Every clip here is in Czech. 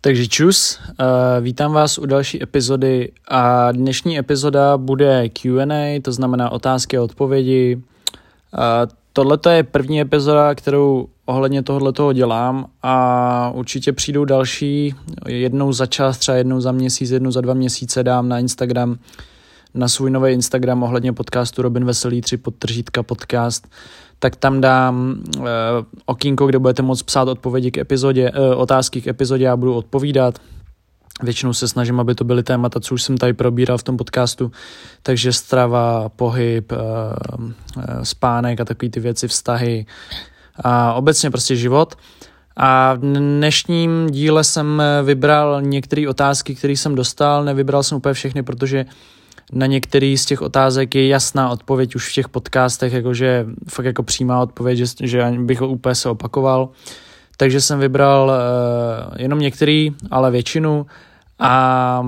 Takže čus, uh, vítám vás u další epizody a dnešní epizoda bude Q&A, to znamená otázky a odpovědi. Uh, Tohle je první epizoda, kterou ohledně tohohle toho dělám a určitě přijdou další, jednou za čas, třeba jednou za měsíc, jednou za dva měsíce dám na Instagram, na svůj nový Instagram ohledně podcastu Robin Veselý 3 podtržítka podcast, tak tam dám uh, okýnko, kde budete moct psát odpovědi k epizodě, uh, otázky k epizodě a budu odpovídat. Většinou se snažím, aby to byly témata, co už jsem tady probíral v tom podcastu, takže strava, pohyb, uh, spánek a takové ty věci, vztahy a obecně prostě život. A v dnešním díle jsem vybral některé otázky, které jsem dostal, nevybral jsem úplně všechny, protože uh, na některý z těch otázek je jasná odpověď už v těch podcastech, jakože fakt jako přímá odpověď, že, že bych ho úplně se opakoval. Takže jsem vybral uh, jenom některý, ale většinu a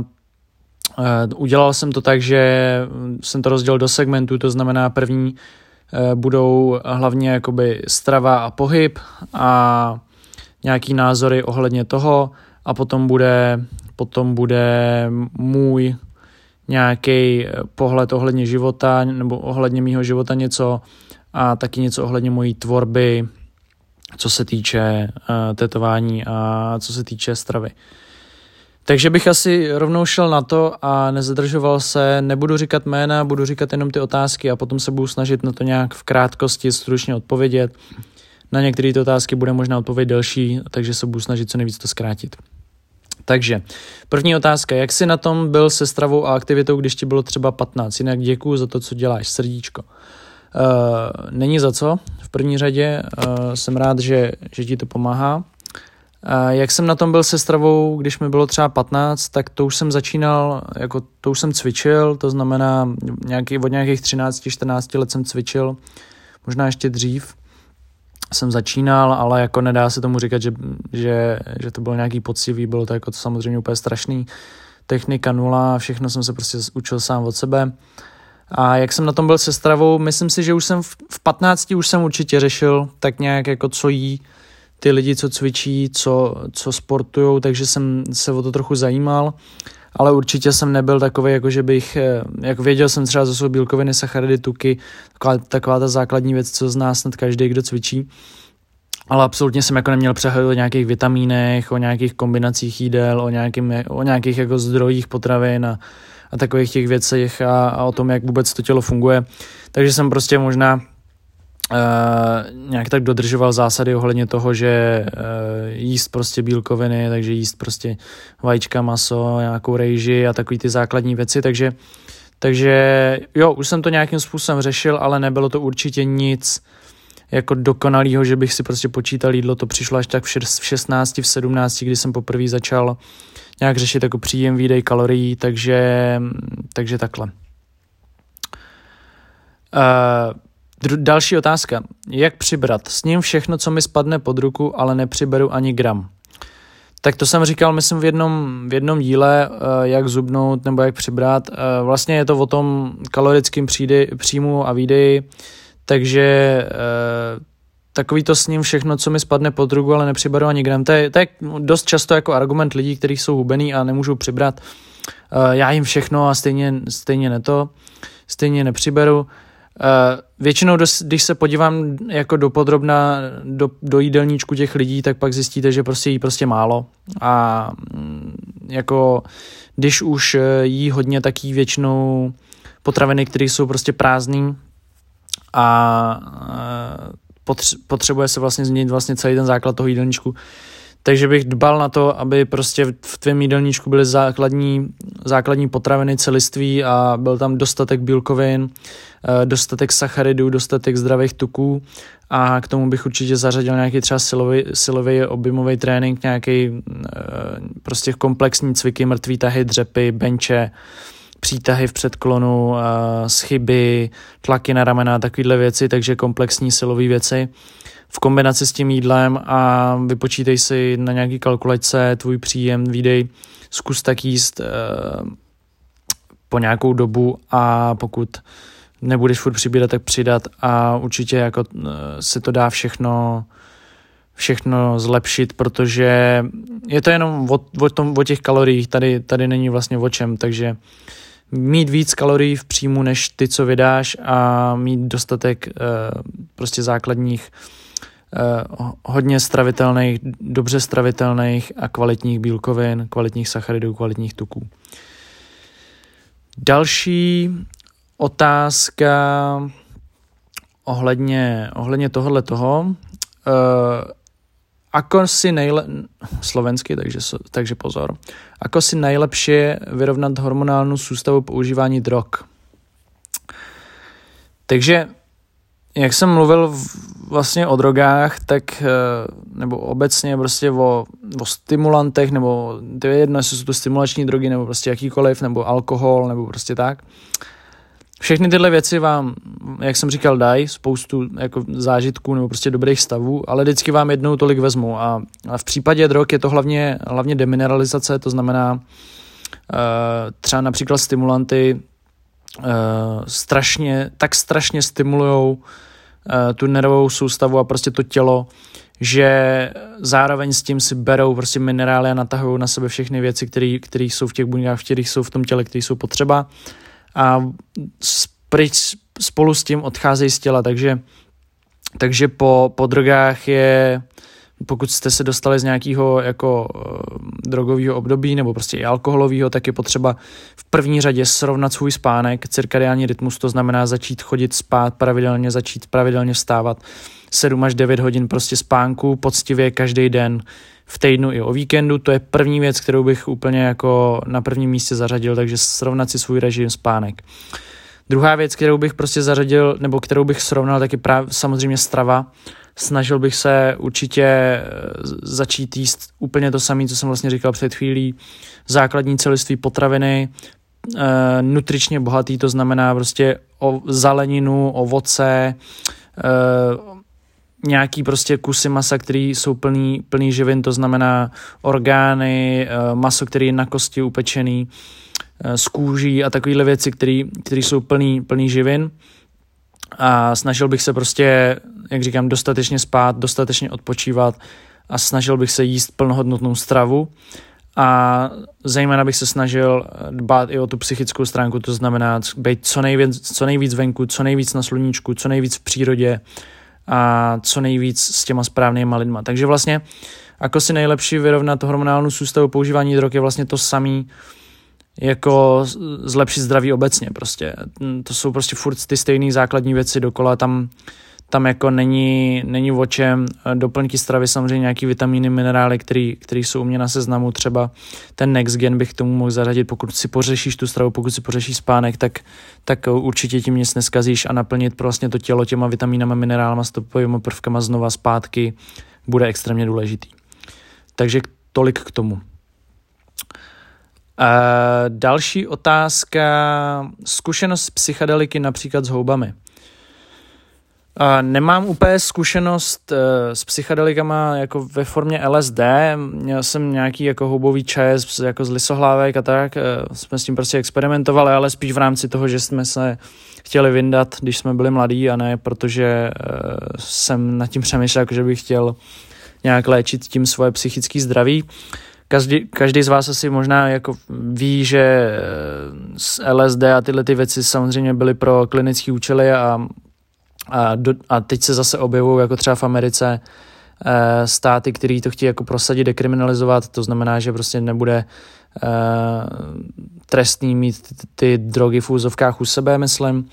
uh, udělal jsem to tak, že jsem to rozdělil do segmentů, to znamená první uh, budou hlavně jakoby strava a pohyb a nějaký názory ohledně toho a potom bude, potom bude můj nějaký eh, pohled ohledně života nebo ohledně mýho života něco a taky něco ohledně mojí tvorby, co se týče uh, tetování a co se týče stravy. Takže bych asi rovnou šel na to a nezadržoval se, nebudu říkat jména, budu říkat jenom ty otázky a potom se budu snažit na to nějak v krátkosti stručně odpovědět. Na některé ty otázky bude možná odpověď delší, takže se budu snažit co nejvíc to zkrátit. Takže první otázka, jak jsi na tom byl se stravou a aktivitou, když ti bylo třeba 15? Jinak děkuji za to, co děláš, srdíčko. Uh, není za co, v první řadě uh, jsem rád, že, že ti to pomáhá. Uh, jak jsem na tom byl se stravou, když mi bylo třeba 15, tak to už jsem začínal, jako to už jsem cvičil, to znamená nějaký, od nějakých 13-14 let jsem cvičil, možná ještě dřív jsem začínal, ale jako nedá se tomu říkat, že, že, že to bylo nějaký poctivý, bylo to jako to samozřejmě úplně strašný. Technika nula, všechno jsem se prostě učil sám od sebe. A jak jsem na tom byl se stravou, myslím si, že už jsem v, v 15 už jsem určitě řešil tak nějak jako co jí ty lidi, co cvičí, co, co sportujou, takže jsem se o to trochu zajímal ale určitě jsem nebyl takový, jako že bych, eh, jako věděl jsem třeba, co jsou bílkoviny, sacharidy, tuky, taková, taková ta základní věc, co zná snad každý, kdo cvičí. Ale absolutně jsem jako neměl přehled o nějakých vitamínech, o nějakých kombinacích jídel, o, nějakým, o nějakých jako zdrojích potravin a, a takových těch věcech a, a o tom, jak vůbec to tělo funguje. Takže jsem prostě možná Uh, nějak tak dodržoval zásady ohledně toho, že uh, jíst prostě bílkoviny, takže jíst prostě vajíčka, maso, nějakou rejži a takový ty základní věci, takže, takže jo, už jsem to nějakým způsobem řešil, ale nebylo to určitě nic jako dokonalýho, že bych si prostě počítal jídlo, to přišlo až tak v 16, v 17, kdy jsem poprvé začal nějak řešit jako příjem, výdej kalorií, takže, takže takhle. Uh, Další otázka. Jak přibrat? S ním všechno, co mi spadne pod ruku, ale nepřiberu ani gram. Tak to jsem říkal, myslím, v jednom, v jednom díle, eh, jak zubnout nebo jak přibrat. Eh, vlastně je to o tom kalorickém příjmu a výdeji, takže eh, takový to s ním všechno, co mi spadne pod ruku, ale nepřiberu ani gram. To je, to je dost často jako argument lidí, kteří jsou hubený a nemůžou přibrat. Já jim všechno a stejně, stejně ne to, stejně nepřiberu. Uh, většinou, když se podívám jako do podrobna do, do jídelníčku těch lidí, tak pak zjistíte, že prostě jí prostě málo a mm, jako když už eh, jí hodně, tak jí většinou potraviny, které jsou prostě prázdný a uh, potřebuje se vlastně změnit vlastně celý ten základ toho jídelníčku. Takže bych dbal na to, aby prostě v tvém jídelníčku byly základní, základní potraviny celiství a byl tam dostatek bílkovin, eh, dostatek sacharidů, dostatek zdravých tuků. A k tomu bych určitě zařadil nějaký třeba silový, silový objemový trénink, nějaký eh, prostě komplexní cviky, mrtvý tahy, dřepy, benče, přítahy v předklonu, eh, schyby, tlaky na ramena, takovéhle věci, takže komplexní silové věci v kombinaci s tím jídlem a vypočítej si na nějaký kalkulačce tvůj příjem, výdej, zkus tak jíst uh, po nějakou dobu a pokud nebudeš furt přibírat, tak přidat a určitě jako uh, se to dá všechno všechno zlepšit, protože je to jenom o, o, tom, o těch kaloriích, tady, tady není vlastně o čem, takže mít víc kalorií v příjmu než ty, co vydáš a mít dostatek uh, prostě základních hodně stravitelných, dobře stravitelných a kvalitních bílkovin, kvalitních sacharidů, kvalitních tuků. Další otázka ohledně, ohledně tohohle toho. Uh, ako si nejle... Slovensky, takže, takže pozor. Ako si najlepšie vyrovnat hormonálnu sústavu používání drog? Takže, jak jsem mluvil vlastně o drogách, tak, eh, nebo obecně prostě o, o stimulantech, nebo to je jedno, jestli jsou to stimulační drogy, nebo prostě jakýkoliv, nebo alkohol, nebo prostě tak. Všechny tyhle věci vám, jak jsem říkal, dají spoustu jako zážitků nebo prostě dobrých stavů, ale vždycky vám jednou tolik vezmu. A, a v případě drog je to hlavně, hlavně demineralizace, to znamená uh, třeba například stimulanty strašně, tak strašně stimulují uh, tu nervovou soustavu a prostě to tělo, že zároveň s tím si berou prostě minerály a natahují na sebe všechny věci, které jsou v těch buňkách, v kterých jsou v tom těle, které jsou potřeba. A pryč spolu s tím odcházejí z těla, takže, takže po, po drogách je, pokud jste se dostali z nějakého jako uh, drogového období nebo prostě i alkoholového, tak je potřeba v první řadě srovnat svůj spánek, cirkadiální rytmus, to znamená začít chodit spát pravidelně, začít pravidelně vstávat 7 až 9 hodin prostě spánku, poctivě každý den, v týdnu i o víkendu. To je první věc, kterou bych úplně jako na prvním místě zařadil, takže srovnat si svůj režim spánek. Druhá věc, kterou bych prostě zařadil, nebo kterou bych srovnal, tak je právě samozřejmě strava. Snažil bych se určitě eh, začít jíst úplně to samé, co jsem vlastně říkal před chvílí. Základní celiství potraviny, e, nutričně bohatý, to znamená prostě o zeleninu, ovoce, e, nějaký prostě kusy masa, který jsou plný, plný živin, to znamená orgány, eh, maso, který je na kosti upečený, eh, z kůží a takovéhle věci, které jsou plný, plný živin. A snažil bych se prostě, jak říkám, dostatečně spát, dostatečně odpočívat a snažil bych se jíst plnohodnotnou stravu a zejména bych se snažil dbát i o tu psychickou stránku, to znamená být co nejvíc, co nejvíc venku, co nejvíc na sluníčku, co nejvíc v přírodě, a co nejvíc s těma správnýma lidma. Takže vlastně jako si nejlepší vyrovnat hormonální soustavu používání drog je vlastně to samý, jako zlepšit zdraví obecně prostě. To jsou prostě furt ty stejné základní věci dokola, tam tam jako není, není o čem. Doplňky stravy samozřejmě nějaký vitamíny, minerály, který, který jsou u mě na seznamu. Třeba ten Next Gen bych tomu mohl zařadit, pokud si pořešíš tu stravu, pokud si pořešíš spánek, tak, tak určitě tím nic neskazíš a naplnit vlastně to tělo těma vitamínama, minerálama, stopovými prvkama znova zpátky bude extrémně důležitý. Takže tolik k tomu. Uh, další otázka. Zkušenost psychedeliky například s houbami. Nemám úplně zkušenost eh, s psychedelikama jako ve formě LSD, měl jsem nějaký jako houbový čaj jako z lisohlávek a tak, eh, jsme s tím prostě experimentovali, ale spíš v rámci toho, že jsme se chtěli vyndat, když jsme byli mladí a ne protože eh, jsem nad tím přemýšlel, jako že bych chtěl nějak léčit tím svoje psychické zdraví. Každý, každý z vás asi možná jako ví, že z LSD a tyhle ty věci samozřejmě byly pro klinické účely a a, do, a teď se zase objevují jako třeba v Americe e, státy, které to chtějí jako prosadit, dekriminalizovat, to znamená, že prostě nebude e, trestný mít ty, ty drogy v úzovkách u sebe, myslím.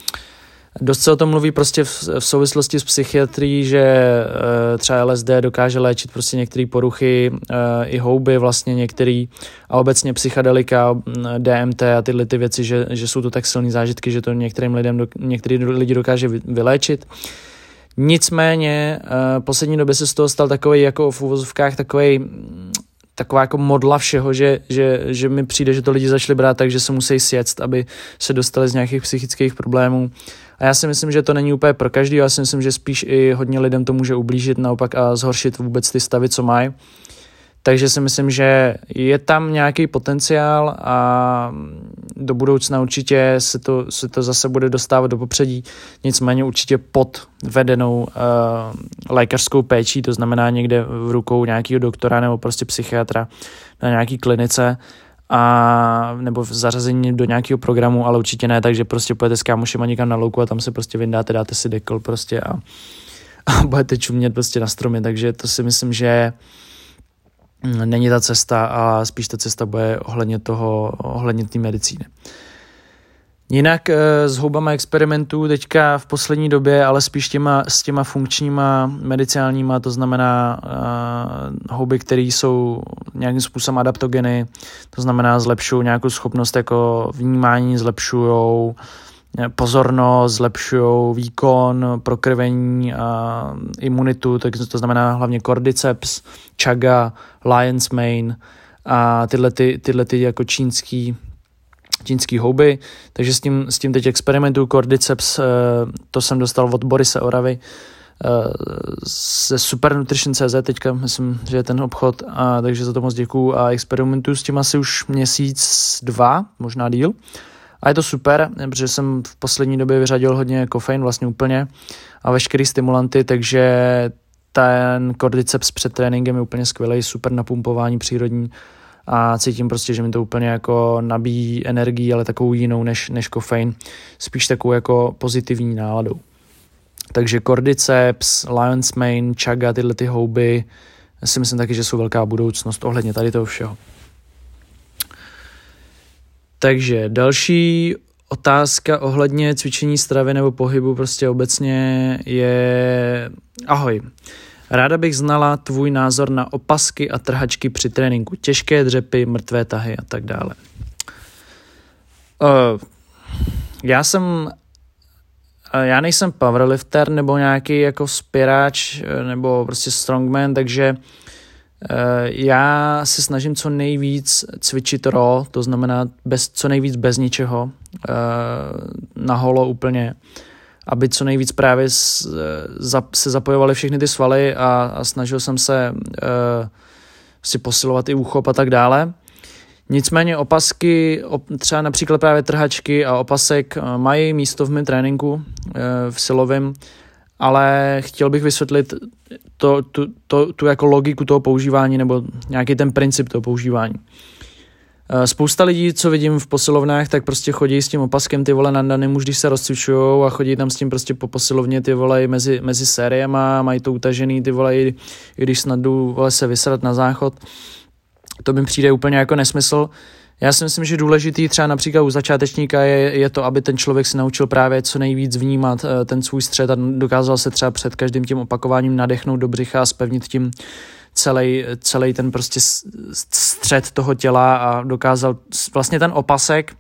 Dost se o tom mluví prostě v, v souvislosti s psychiatrií, že e, třeba LSD dokáže léčit prostě některé poruchy, e, i houby vlastně některé a obecně psychedelika, DMT a tyhle ty věci, že, že jsou to tak silné zážitky, že to některým lidem, do, některý lidi dokáže vyléčit. Nicméně e, poslední době se z toho stal takový jako v úvozovkách takový taková jako modla všeho, že, že, že mi přijde, že to lidi začali brát tak, že se musí sjet, aby se dostali z nějakých psychických problémů a já si myslím, že to není úplně pro každý, já si myslím, že spíš i hodně lidem to může ublížit naopak a zhoršit vůbec ty stavy, co mají. Takže si myslím, že je tam nějaký potenciál a do budoucna určitě se to, se to zase bude dostávat do popředí, nicméně určitě pod vedenou uh, lékařskou péčí, to znamená někde v rukou nějakého doktora nebo prostě psychiatra na nějaký klinice, a nebo v zařazení do nějakého programu, ale určitě ne tak, že prostě pojete s kámošema někam na louku a tam se prostě vyndáte, dáte si dekl prostě a, a budete čumět prostě na stromy, takže to si myslím, že není ta cesta a spíš ta cesta bude ohledně toho, ohledně té medicíny. Jinak eh, s houbama experimentů teďka v poslední době, ale spíš těma, s těma funkčníma medicinálníma, to znamená uh, houby, které jsou nějakým způsobem adaptogeny, to znamená zlepšují nějakou schopnost jako vnímání, zlepšují eh, pozornost, zlepšují výkon, prokrvení a imunitu, tak to znamená hlavně cordyceps, chaga, lion's mane a tyhle, ty, tyhle ty jako čínský čínský houby, takže s tím, s tím teď experimentuju. Cordyceps, eh, to jsem dostal od Borise Oravy eh, ze Super Nutrition CZ teďka, myslím, že je ten obchod, a, takže za to moc děkuju a experimentuju s tím asi už měsíc, dva, možná díl. A je to super, protože jsem v poslední době vyřadil hodně kofein, vlastně úplně, a veškerý stimulanty, takže ten Cordyceps před tréninkem je úplně skvělý, super napumpování přírodní a cítím prostě, že mi to úplně jako nabíjí energii, ale takovou jinou než, než kofein, spíš takovou jako pozitivní náladou. Takže Cordyceps, Lion's Mane, Chaga, tyhle ty houby, si myslím taky, že jsou velká budoucnost ohledně tady toho všeho. Takže další otázka ohledně cvičení stravy nebo pohybu prostě obecně je... Ahoj, Ráda bych znala tvůj názor na opasky a trhačky při tréninku, těžké dřepy, mrtvé tahy a tak dále. Uh, já jsem uh, já nejsem powerlifter nebo nějaký jako spěráč uh, nebo prostě strongman, takže uh, já se snažím co nejvíc cvičit raw, to znamená bez, co nejvíc bez ničeho, uh, na holo úplně. Aby co nejvíc právě se zapojovaly všechny ty svaly a, a snažil jsem se si posilovat i úchop a tak dále. Nicméně opasky, op, třeba například právě trhačky a opasek mají místo v mém tréninku v silovém, ale chtěl bych vysvětlit to, tu, to, tu jako logiku toho používání nebo nějaký ten princip toho používání. Uh, Eh, spousta lidí, co vidím v posilovnách, tak prostě chodí s tím opaskem ty vole na daném už když se rozcvičují a chodí tam s tím prostě po posilovně ty vole mezi, mezi sériema, mají to utažený ty vole, i, když snad jdu vole se vysrat na záchod. To mi přijde úplně jako nesmysl. Já si myslím, že důležitý třeba například u začátečníka je, je to, aby ten člověk se naučil právě co nejvíc vnímat eh, ten svůj střed a dokázal se třeba před každým tím opakováním nadechnout do břicha a spevnit tím celý, celý ten prostě střed toho těla a dokázal vlastně ten opasek,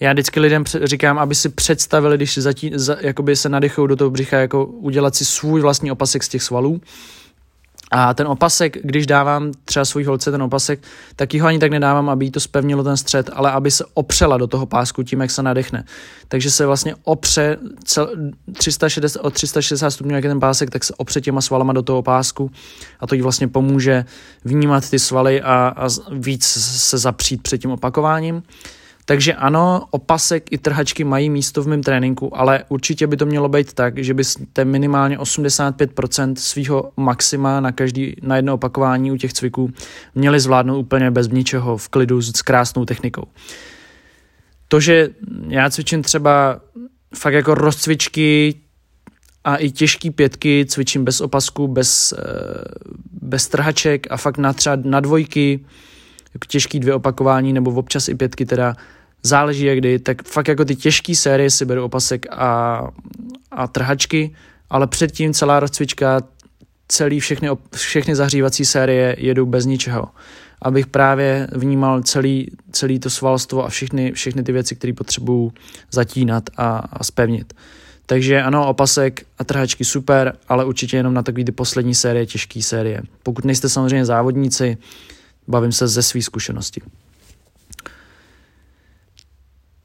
já vždycky lidem říkám, aby si představili, když zatí, za, jakoby se nadechují do toho břicha, jako udělat si svůj vlastní opasek z těch svalů a ten opasek, když dávám třeba svůj holce ten opasek, tak ho ani tak nedávám, aby jí to spevnilo ten střed, ale aby se opřela do toho pásku tím, jak se nadechne. Takže se vlastně opře cel, 360, od 360 stupňů, jak je ten pásek, tak se opře těma svalama do toho pásku a to jí vlastně pomůže vnímat ty svaly a, a víc se zapřít před tím opakováním. Takže ano, opasek i trhačky mají místo v mém tréninku, ale určitě by to mělo být tak, že byste minimálně 85% svého maxima na každý, na jedno opakování u těch cviků měli zvládnout úplně bez ničeho, v klidu, s krásnou technikou. To, že já cvičím třeba fakt jako rozcvičky a i těžký pětky, cvičím bez opasku, bez, eh, bez trhaček a fakt na třeba na dvojky, jako těžký dvě opakování nebo občas i pětky teda, záleží jak kdy, tak fakt jako ty těžké série si beru opasek a, a trhačky, ale předtím celá rozcvička, celý všechny, všechny zahřívací série jedou bez ničeho. Abych právě vnímal celý, celý to svalstvo a všechny, všechny ty věci, které potřebuju zatínat a, a spevnit. Takže ano, opasek a trhačky super, ale určitě jenom na takové ty poslední série, těžké série. Pokud nejste samozřejmě závodníci, bavím se ze své zkušenosti.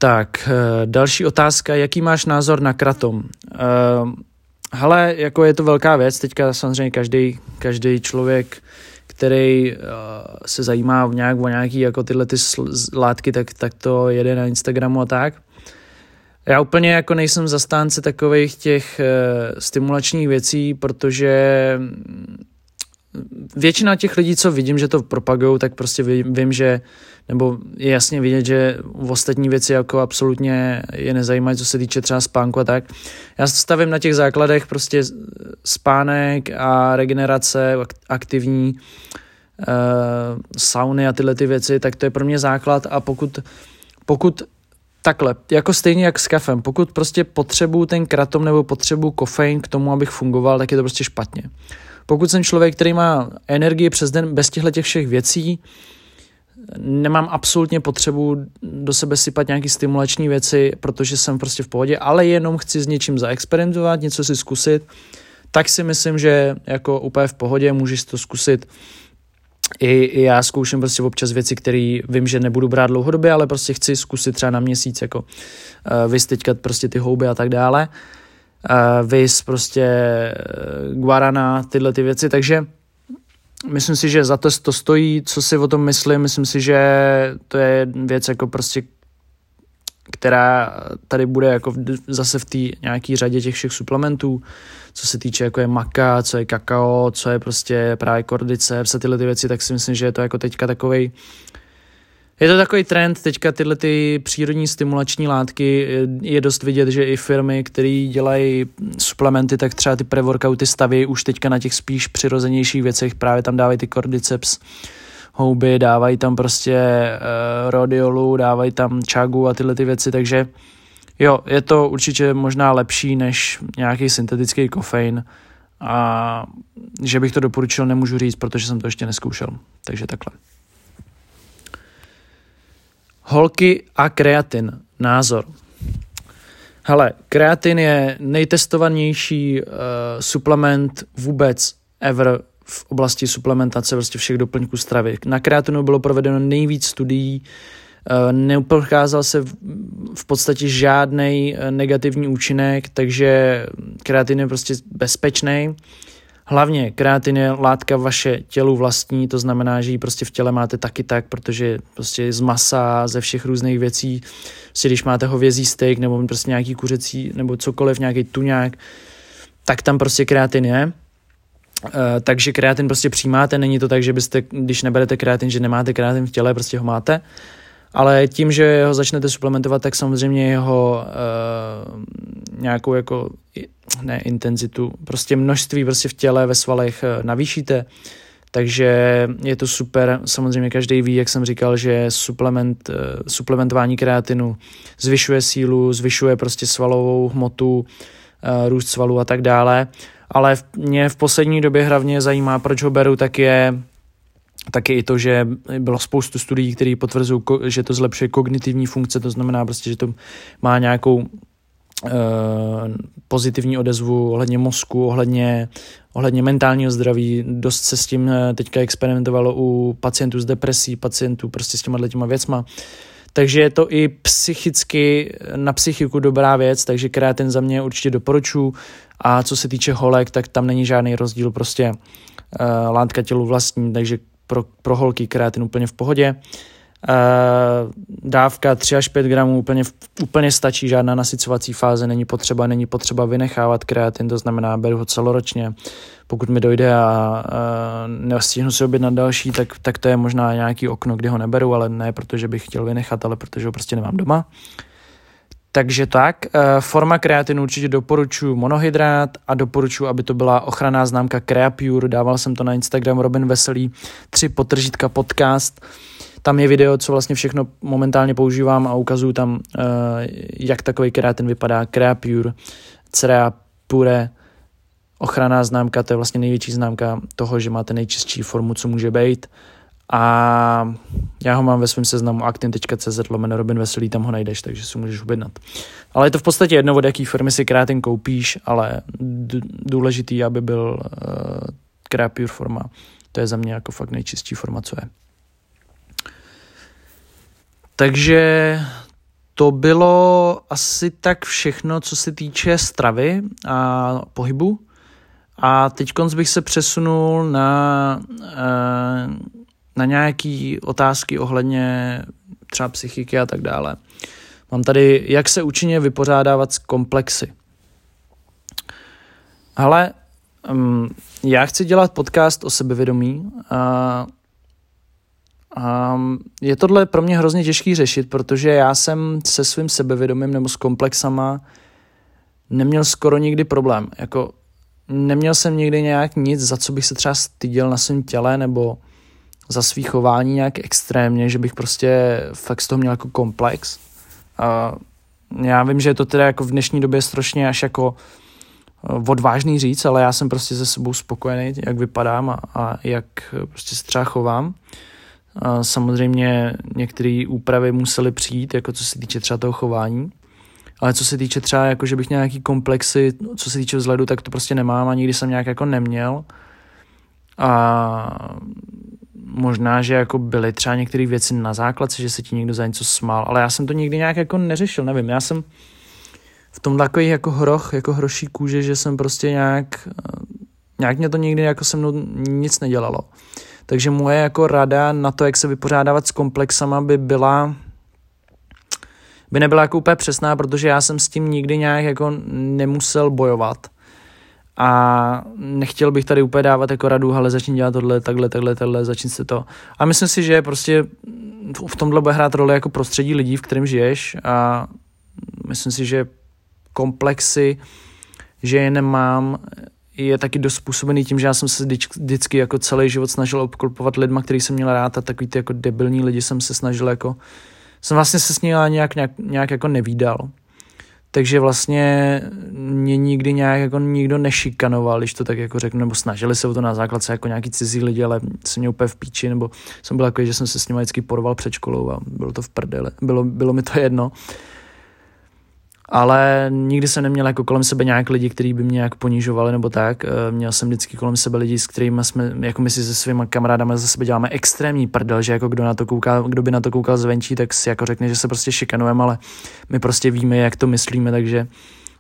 Tak, eh, další otázka, jaký máš názor na kratom? Uh, hele, jako je to velká věc, teďka samozřejmě každý, každý člověk, který uh, se zajímá v nějak o nějaký jako tyhle ty látky, tak, tak to jede na Instagramu a tak. Já úplně jako nejsem zastánce takových těch uh, stimulačních věcí, protože většina těch lidí, co vidím, že to propagují, tak prostě vím, vím, že, nebo je jasně vidět, že v ostatní věci jako absolutně je nezajímají, co se týče třeba spánku a tak. Já stavím na těch základech prostě spánek a regenerace aktivní, uh, sauny a tyhle ty věci, tak to je pro mě základ a pokud, pokud takhle, jako stejně jak s kafem, pokud prostě potřebuju ten kratom nebo potřebuju kofein k tomu, abych fungoval, tak je to prostě špatně. Pokud jsem člověk, který má energii přes den bez těchto těch všech věcí, nemám absolutně potřebu do sebe sypat nějaký stimulační věci, protože jsem prostě v pohodě, ale jenom chci s něčím zaexperimentovat, něco si zkusit, tak si myslím, že jako úplně v pohodě můžeš to zkusit. I, i já zkouším prostě občas věci, které vím, že nebudu brát dlouhodobě, ale prostě chci zkusit třeba na měsíc, jako uh, vystyčkat prostě ty houby a tak dále. Uh, uh, vis, prostě eh, guarana, tyhle ty věci, takže myslím si, že za to to stojí, co si o tom myslím, myslím si, že to je věc jako prostě která tady bude jako zase v té nějaký řadě těch všech suplementů, co se týče jako je maka, co je kakao, co je prostě právě kordyce, tyhle ty věci, tak si myslím, že je to jako teďka takovej je to takový trend, teďka tyhle ty přírodní stimulační látky je dost vidět, že i firmy, které dělají suplementy, tak třeba ty pre-workouty staví už teďka na těch spíš přirozenějších věcech, právě tam dávají ty cordyceps houby, dávají tam prostě uh, rodiolu, dávají tam čagu a tyhle ty věci, takže jo, je to určitě možná lepší než nějaký syntetický kofein. A že bych to doporučil, nemůžu říct, protože jsem to ještě neskoušel, takže takhle. Holky a kreatin. Názor. Hele, kreatin je nejtestovanější uh, suplement vůbec ever v oblasti suplementace prostě všech doplňků stravy. Na kreatinu bylo provedeno nejvíc studií, uh, se v, podstatě žádný uh, negativní účinek, takže kreatin je prostě bezpečný. Hlavně kreatin je látka vaše tělu vlastní, to znamená, že ji prostě v těle máte taky tak, protože prostě z masa, ze všech různých věcí, prostě když máte hovězí steak nebo prostě nějaký kuřecí nebo cokoliv, nějaký tuňák, tak tam prostě kreatin je. Uh, takže kreatin prostě přijímáte, není to tak, že byste, když neberete kreatin, že nemáte kreatin v těle, prostě ho máte. Ale tím, že ho začnete suplementovat, tak samozřejmě jeho uh, nějakou jako ne intenzitu, prostě množství prostě v těle, ve svalech eh, navýšíte, takže je to super. Samozřejmě každý ví, jak jsem říkal, že suplement, eh, suplementování kreatinu zvyšuje sílu, zvyšuje prostě svalovou hmotu, růst svalů a tak dále. Ale mě v poslední době hlavně zajímá, proč ho beru, tak je taky i to, že bylo spoustu studií, které potvrzují, že to zlepšuje kognitivní funkce, to znamená prostě, že to má nějakou Eh, pozitivní odezvu ohledně mozku, ohledně, ohledně mentálního zdraví. Dost se s tím eh, teďka experimentovalo u pacientů s depresí, pacientů prostě s těma těma věcma. Takže je to i psychicky na psychiku dobrá věc, takže kreatin za mě určitě doporučuji. A co se týče holek, tak tam není žádný rozdíl, prostě uh, látka tělu vlastní, takže pro, pro holky kreatin úplně v pohodě. Uh, Uh, dávka 3 až 5 gramů úplně, úplně stačí, žádná nasycovací fáze není potřeba, není potřeba vynechávat kreatin, to znamená, beru ho celoročně. Pokud mi dojde a uh, nestihnu si objednat další, tak, tak to je možná nějaký okno, kdy ho neberu, ale ne protože bych chtěl vynechat, ale protože ho prostě nemám doma. Takže tak, uh, forma kreatinu určitě doporučuji monohydrát a doporučuji, aby to byla ochranná známka Creapure, dával jsem to na Instagram Robin Veselý, tři potržítka podcast, tam je video, co vlastně všechno momentálně používám a ukazuju tam, uh, jak takový kreatin vypadá. Creapure, Pure, ochranná známka, to je vlastně největší známka toho, že máte nejčistší formu, co může být. A já ho mám ve svém seznamu actin.cz lomeno Robin Veselý, tam ho najdeš, takže si můžeš objednat. Ale je to v podstatě jedno, od jaký firmy si kreatin koupíš, ale důležitý, aby byl uh, Creapure forma. To je za mě jako fakt nejčistší forma, co je. Takže to bylo asi tak všechno, co se týče stravy a pohybu. A teď bych se přesunul na, na nějaké otázky ohledně třeba psychiky a tak dále. Mám tady, jak se účinně vypořádávat s komplexy. Ale um, já chci dělat podcast o sebevědomí a, a je tohle pro mě hrozně těžký řešit, protože já jsem se svým sebevědomím nebo s komplexama neměl skoro nikdy problém. Jako neměl jsem nikdy nějak nic, za co bych se třeba styděl na svém těle nebo za svý chování nějak extrémně, že bych prostě fakt z toho měl jako komplex. A já vím, že je to teda jako v dnešní době strašně až jako eh, odvážný říct, ale já jsem prostě se sebou spokojený, jak vypadám a, a jak prostě se třeba chovám. A samozřejmě některé úpravy musely přijít, jako co se týče třeba toho chování, ale co se týče třeba, jako že bych měl nějaký komplexy, co se týče vzhledu, tak to prostě nemám a nikdy jsem nějak jako neměl. A možná, že jako byly třeba některé věci na základce, že se ti někdo za něco smál, ale já jsem to nikdy nějak jako neřešil, nevím, já jsem v tom takový jako hroch, jako hroší kůže, že jsem prostě nějak, nějak mě to nikdy jako se mnou nic nedělalo. Takže moje jako rada na to, jak se vypořádávat s komplexama by byla, by nebyla jako úplně přesná, protože já jsem s tím nikdy nějak jako nemusel bojovat a nechtěl bych tady úplně dávat jako radu, ale začni dělat tohle, takhle, takhle, takhle, začni se to. A myslím si, že prostě v tomhle bude hrát roli jako prostředí lidí, v kterém žiješ a myslím si, že komplexy, že je nemám, je taky dost způsobený tím, že já jsem se vždycky jako celý život snažil obklopovat lidma, který jsem měl rád a takový ty jako debilní lidi jsem se snažil jako, jsem vlastně se s nimi nějak, nějak, nějak jako nevídal takže vlastně mě nikdy nějak jako nikdo nešikanoval, když to tak jako řeknu, nebo snažili se o to na základce jako nějaký cizí lidi, ale jsem měl úplně v píči, nebo jsem byl takový, že jsem se s nimi vždycky porval před školou a bylo to v prdele, bylo, bylo mi to jedno ale nikdy jsem neměl jako kolem sebe nějak lidi, kteří by mě nějak ponižovali nebo tak. Eh, měl jsem vždycky kolem sebe lidi, s kterými jsme, jako my si se svými kamarádami ze sebe děláme extrémní prdel, že jako kdo, na to kouká, kdo by na to koukal zvenčí, tak si jako řekne, že se prostě šikanujeme, ale my prostě víme, jak to myslíme, takže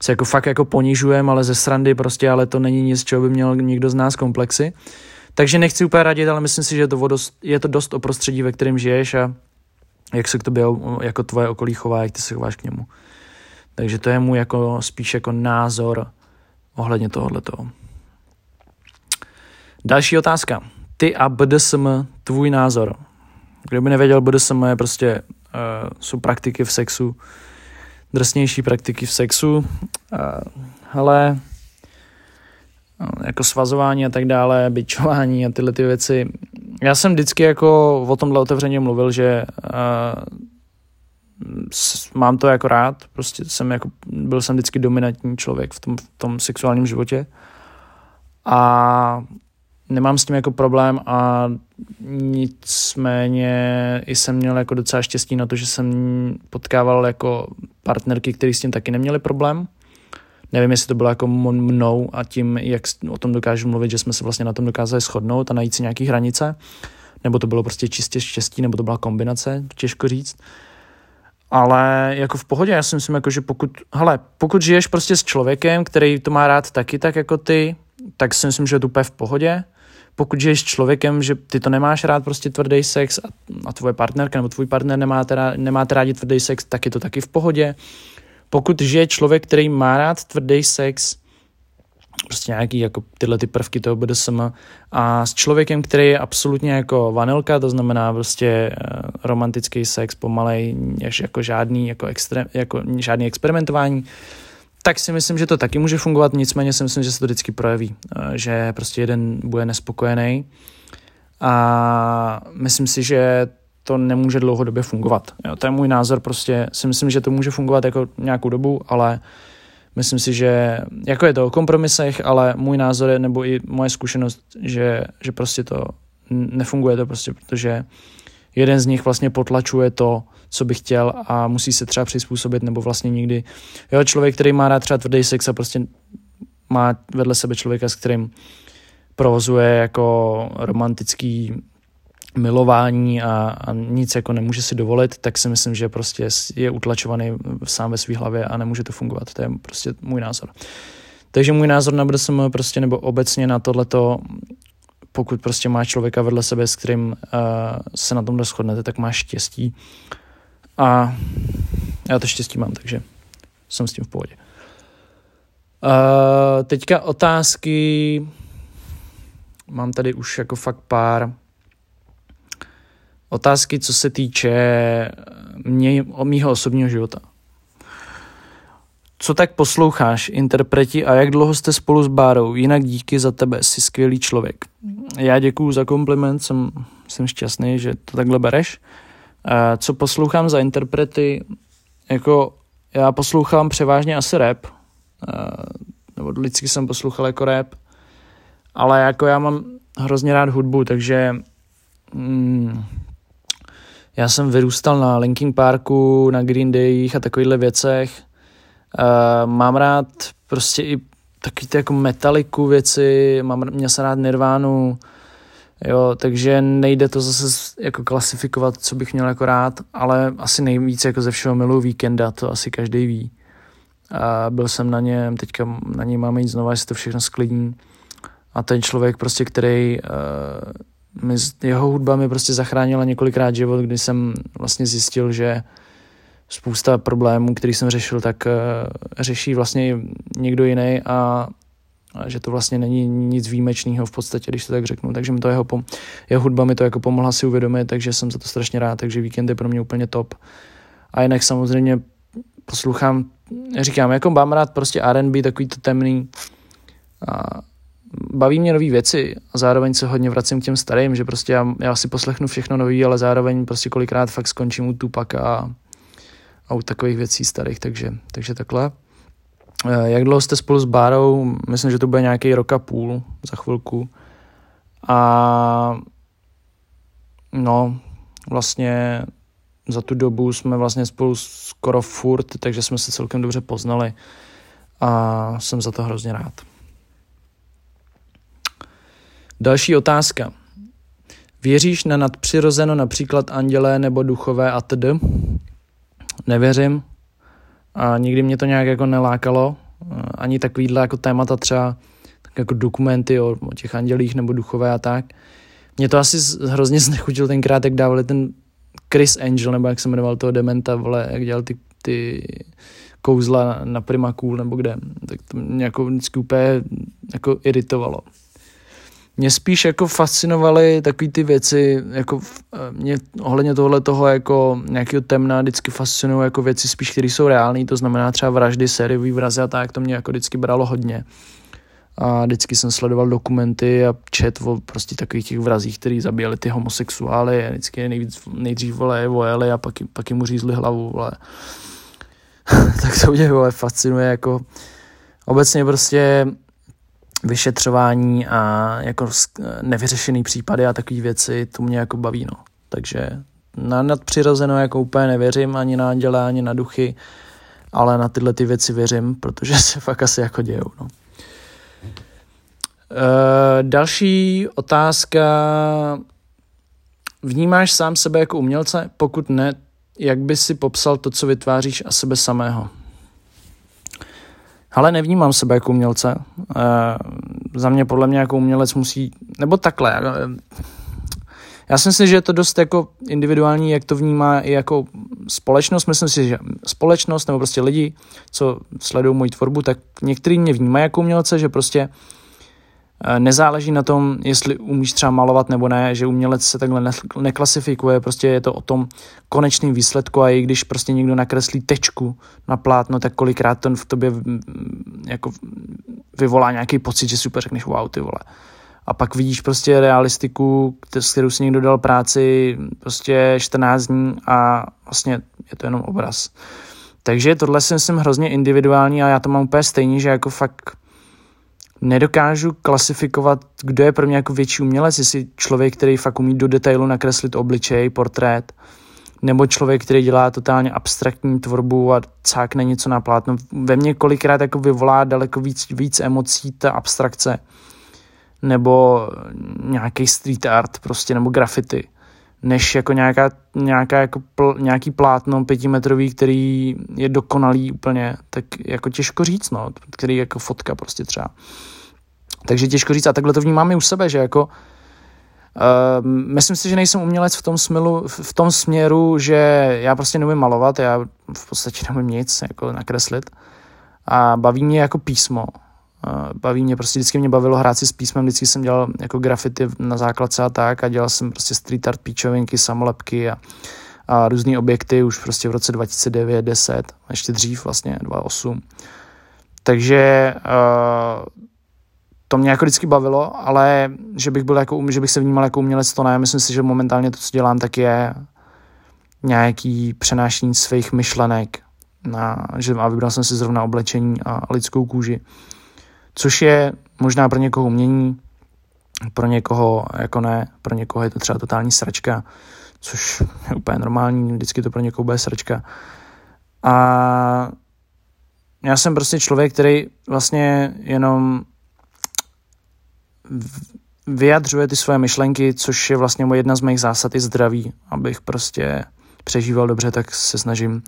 se jako fakt jako ponižujeme, ale ze srandy prostě, ale to není nic, čeho by měl někdo z nás komplexy. Takže nechci úplně radit, ale myslím si, že je to, dost, je to dost o prostředí, ve kterém žiješ a jak se k tobě jako tvoje okolí chová, jak ty se chováš k němu. Takže to je můj jako, spíš jako názor ohledně tohoto. Další otázka. Ty a BDSM, tvůj názor. Kdo by nevěděl, BDSM je prostě, uh, jsou praktiky v sexu, drsnější praktiky v sexu, uh, ale uh, jako svazování a tak dále, byčování a tyhle ty věci. Já jsem vždycky jako o tomhle otevřeně mluvil, že uh, mám to jako rád, prostě jsem jako, byl jsem vždycky dominantní člověk v tom, v tom sexuálním životě a nemám s tím jako problém a nicméně i jsem měl jako docela štěstí na to, že jsem potkával jako partnerky, které s tím taky neměli problém. Nevím, jestli to bylo jako mnou a tím, jak o tom dokážu mluvit, že jsme se vlastně na tom dokázali shodnout a najít si nějaké hranice, nebo to bylo prostě čistě štěstí, nebo to byla kombinace, těžko říct. Uh, ale jako v pohodě, já si myslím, jako, že pokud, hele, pokud žiješ prostě s člověkem, který to má rád taky tak jako ty, tak si myslím, že je to úplně v pohodě. Pokud žiješ s člověkem, že ty to nemáš rád prostě tvrdý sex a, a tvoje partnerka nebo tvůj partner nemá teda, nemáte rádi tvrdý sex, tak je to taky v pohodě. Pokud žije člověk, který má rád tvrdý sex, prostě nějaký jako tyhle ty prvky toho BDSM a s člověkem, který je absolutně jako vanilka, to znamená prostě eh, romantický sex, pomalej, až jako žádný, jako, extrém, jako žádný experimentování, tak si myslím, že to taky může fungovat, nicméně si myslím, že se to vždycky projeví, eh, že prostě jeden bude nespokojený. A myslím si, že to nemůže dlouhodobě fungovat. Jo, to je můj názor, prostě si myslím, že to může fungovat jako nějakou dobu, ale uh, Myslím si, že jako je to o kompromisech, ale můj názor je, nebo i moje zkušenost, že, že prostě to nefunguje to prostě, protože jeden z nich vlastně potlačuje to, co by chtěl a musí se třeba přizpůsobit, nebo vlastně nikdy. Jo, člověk, který má rád třeba tvrdý sex a prostě má vedle sebe člověka, s kterým provozuje jako romantický milování a, a nic jako nemůže si dovolit, tak si myslím, že prostě je utlačovaný sám ve své hlavě a nemůže to fungovat. To je prostě můj názor. Takže můj názor na BDSM prostě nebo obecně na tohleto, pokud prostě máš člověka vedle sebe, s kterým uh, se na tom doschodnete, tak máš štěstí. A já to štěstí mám, takže jsem s tím v pohodě. Uh, teďka otázky. Mám tady už jako fakt pár. Otázky, co se týče mě, mýho osobního života. Co tak posloucháš, interpreti, a jak dlouho jste spolu s Bárou? Jinak díky za tebe, jsi skvělý člověk. Já děkuju za kompliment, jsem, jsem šťastný, že to takhle bereš. Uh, co poslouchám za interprety, jako já poslouchám převážně asi rap, uh, nebo vždycky jsem poslouchal jako rap, ale jako já mám hrozně rád hudbu, takže mm, já jsem vyrůstal na Linkin Parku, na Green Dayích a takovýchhle věcech. Uh, mám rád prostě i takový ty jako metaliku věci, mám, měl jsem rád Nirvánu, jo, takže nejde to zase jako klasifikovat, co bych měl jako rád, ale asi nejvíc jako ze všeho miluji Víkenda, to asi každý ví. A byl jsem na něm, teďka na něj máme jít znova, jestli to všechno sklidní. A ten člověk prostě, který uh, jeho hudba mi prostě zachránila několikrát život, kdy jsem vlastně zjistil, že spousta problémů, který jsem řešil, tak uh, řeší vlastně někdo jiný a, a že to vlastně není nic výjimečného v podstatě, když to tak řeknu. Takže mi to jeho, pom- jeho hudba mi to jako pomohla si uvědomit, takže jsem za to strašně rád, takže víkend je pro mě úplně top. A jinak samozřejmě poslouchám, říkám, jako mám rád prostě R&B, takový to temný. A baví mě nové věci a zároveň se hodně vracím k těm starým, že prostě já, já si poslechnu všechno nový, ale zároveň prostě kolikrát fakt skončím u Tupaka a, a u takových věcí starých, takže, takže takhle. Eh, jak dlouho jste spolu s Bárou? Myslím, že to bude nějaký rok a půl za chvilku. A no, vlastně za tu dobu jsme vlastně spolu skoro furt, takže jsme se celkem dobře poznali a jsem za to hrozně rád. Další otázka. Věříš na nadpřirozeno například andělé nebo duchové a td? Nevěřím a nikdy mě to nějak jako nelákalo. Ani takovýhle jako témata třeba tak jako dokumenty o, o těch andělích nebo duchové a tak. Mě to asi hrozně znechutil tenkrát, jak dávali ten Chris Angel, nebo jak se jmenoval toho dementa, vole, jak dělal ty, ty kouzla na, na Cool, nebo kde, tak to mě jako vždycky úplně jako iritovalo. Mě spíš jako fascinovaly takové ty věci, jako mě ohledně tohle toho jako nějakého temna vždycky fascinují jako věci spíš, které jsou reální, to znamená třeba vraždy, sériový vrazy a tak, to mě jako vždycky bralo hodně a vždycky jsem sledoval dokumenty a čet o prostě takových těch vrazích, který zabíjeli ty homosexuály a vždycky nejvíc, nejdřív vole vojeli a pak, pak jim uřízli hlavu, vole. tak to mě vole, fascinuje jako obecně prostě vyšetřování a jako nevyřešený případy a takové věci, to mě jako baví, no. Takže na nadpřirozeno jako úplně nevěřím ani na anděle, ani na duchy, ale na tyhle ty věci věřím, protože se fakt asi jako dějou, no. Uh, další otázka. Vnímáš sám sebe jako umělce? Pokud ne, jak by si popsal to, co vytváříš a sebe samého? Ale nevnímám sebe jako umělce. Uh, za mě podle mě jako umělec musí, nebo takhle. Uh, já si myslím, že je to dost jako individuální, jak to vnímá i jako společnost. Myslím si, že společnost nebo prostě lidi, co sledují moji tvorbu, tak některý mě vnímají jako umělce, že prostě Eh, nezáleží na tom, jestli umíš třeba malovat nebo ne, že umělec se takhle neklasifikuje, prostě je to o tom konečným výsledku a i když prostě někdo nakreslí tečku na plátno, tak kolikrát to v tobě jako vyvolá nějaký pocit, že super řekneš wow, ty vole. A pak vidíš prostě realistiku, s kterou si někdo dal práci prostě 14 dní a vlastně je to jenom obraz. Takže tohle si myslím hrozně individuální a já to mám úplně stejně, že jako fakt nedokážu klasifikovat, kdo je pro mě jako větší umělec, jestli člověk, který fakt umí do detailu nakreslit obličej, portrét, nebo člověk, který dělá totálně abstraktní tvorbu a cákne něco na plátno. Ve mně kolikrát jako vyvolá daleko víc, víc emocí ta abstrakce, nebo nějaký street art prostě, nebo graffiti, než jako nějaká, nějaká jako pl, nějaký plátno pětimetrový, který je dokonalý úplně, tak jako těžko říct, no, který jako fotka prostě třeba. Takže těžko říct, a takhle to vnímám i u sebe, že jako Uh, myslím si, že nejsem umělec v tom, smilu, v tom směru, že já prostě neumím malovat, já v podstatě neumím nic jako nakreslit a baví mě jako písmo. Baví mě, prostě vždycky mě bavilo hrát si s písmem, vždycky jsem dělal jako grafity na základce a tak a dělal jsem prostě street art píčovinky, samolepky a, a různé objekty už prostě v roce 2009, 10, ještě dřív vlastně, 2008. Takže uh, to mě jako vždycky bavilo, ale že bych, byl jako, že bych se vnímal jako umělec, to ne. Myslím si, že momentálně to, co dělám, tak je nějaký přenášení svých myšlenek, na, že, a vybral jsem si zrovna oblečení a lidskou kůži, což je možná pro někoho umění, pro někoho jako ne, pro někoho je to třeba totální sračka, což je úplně normální, vždycky to pro někoho bude sračka. A já jsem prostě člověk, který vlastně jenom vyjadřuje ty svoje myšlenky, což je vlastně jedna z mých zásad i zdraví, abych prostě přežíval dobře, tak se snažím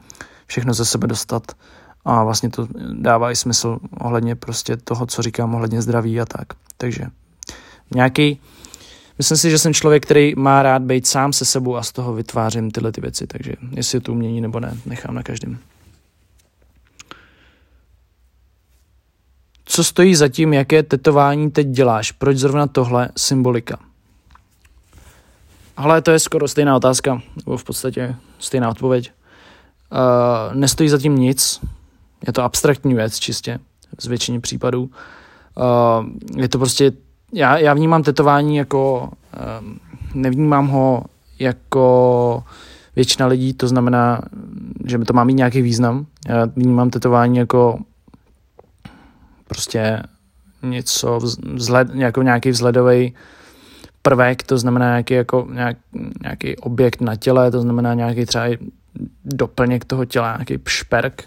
všechno ze sebe dostat a vlastně to dává i smysl ohledně prostě toho, co říkám, ohledně zdraví a tak. Takže nějaký, myslím si, že jsem člověk, který má rád být sám se sebou a z toho vytvářím tyhle ty věci, takže jestli je to umění nebo ne, nechám na každém. Co stojí za tím, jaké tetování teď děláš? Proč zrovna tohle symbolika? Ale to je skoro stejná otázka, nebo v podstatě stejná odpověď. Uh, nestojí za tím nic, je to abstraktní věc čistě, z většině případů. Uh, je to prostě, já, já vnímám tetování jako, uh, nevnímám ho jako většina lidí, to znamená, že to má mít nějaký význam. Já vnímám tetování jako prostě něco, vzhled, jako nějaký vzhledový prvek, to znamená nějaký, jako, nějak, nějaký objekt na těle, to znamená nějaký třeba doplněk toho těla, nějaký šperk,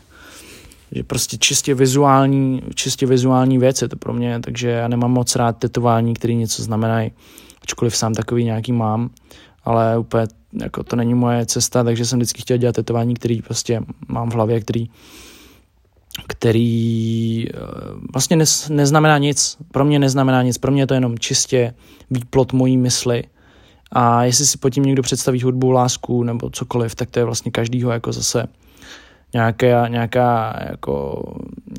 že prostě čistě vizuální, čistě vizuální věc je to pro mě, takže já nemám moc rád tetování, které něco znamenají, ačkoliv sám takový nějaký mám, ale úplně jako to není moje cesta, takže jsem vždycky chtěl dělat tetování, který prostě mám v hlavě, který který eh, vlastně neznamená nic. Pro mě neznamená nic. Pro mě je to jenom čistě výplot mojí mysli. A jestli si pod tím někdo představí hudbu, lásku nebo cokoliv, tak to je vlastně každýho jako zase nějaká, nějaká, jako,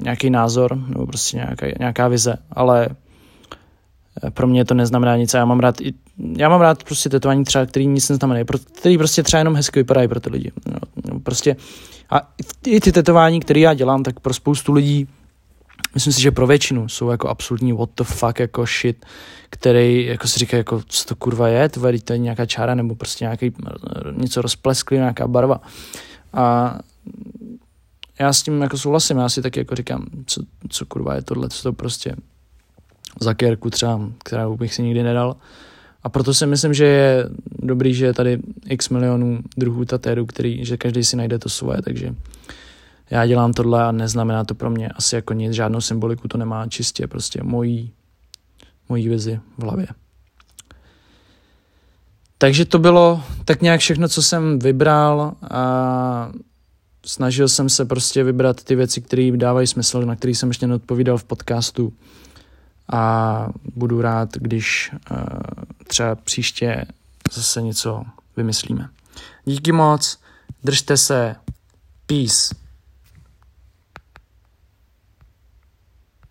nějaký názor nebo prostě nějaká, nějaká vize. Ale eh, pro mě to neznamená nic a já mám rád i, já mám rád prostě tetování třeba, který nic neznamená, který prostě třeba jenom hezky vypadají pro ty lidi. No, prostě a i ty tetování, které já dělám, tak pro spoustu lidí, myslím si, že pro většinu jsou jako absolutní what the fuck jako shit, který jako si říká, jako co to kurva je, to je, to je nějaká čára nebo prostě nějaký, něco rozplesklý, nějaká barva. A já s tím jako souhlasím, já si taky jako říkám, co, co kurva je tohle, co to prostě za kérku třeba, kterou bych si nikdy nedal. A proto si myslím, že je dobrý, že je tady x milionů druhů tatérů, který, že každý si najde to svoje, takže já dělám tohle a neznamená to pro mě asi jako nic, žádnou symboliku to nemá, čistě prostě mojí, mojí vizi v hlavě. Takže to bylo tak nějak všechno, co jsem vybral a snažil jsem se prostě vybrat ty věci, které dávají smysl, na které jsem ještě neodpovídal v podcastu a budu rád, když uh, třeba příště zase něco vymyslíme. Díky moc, držte se, peace.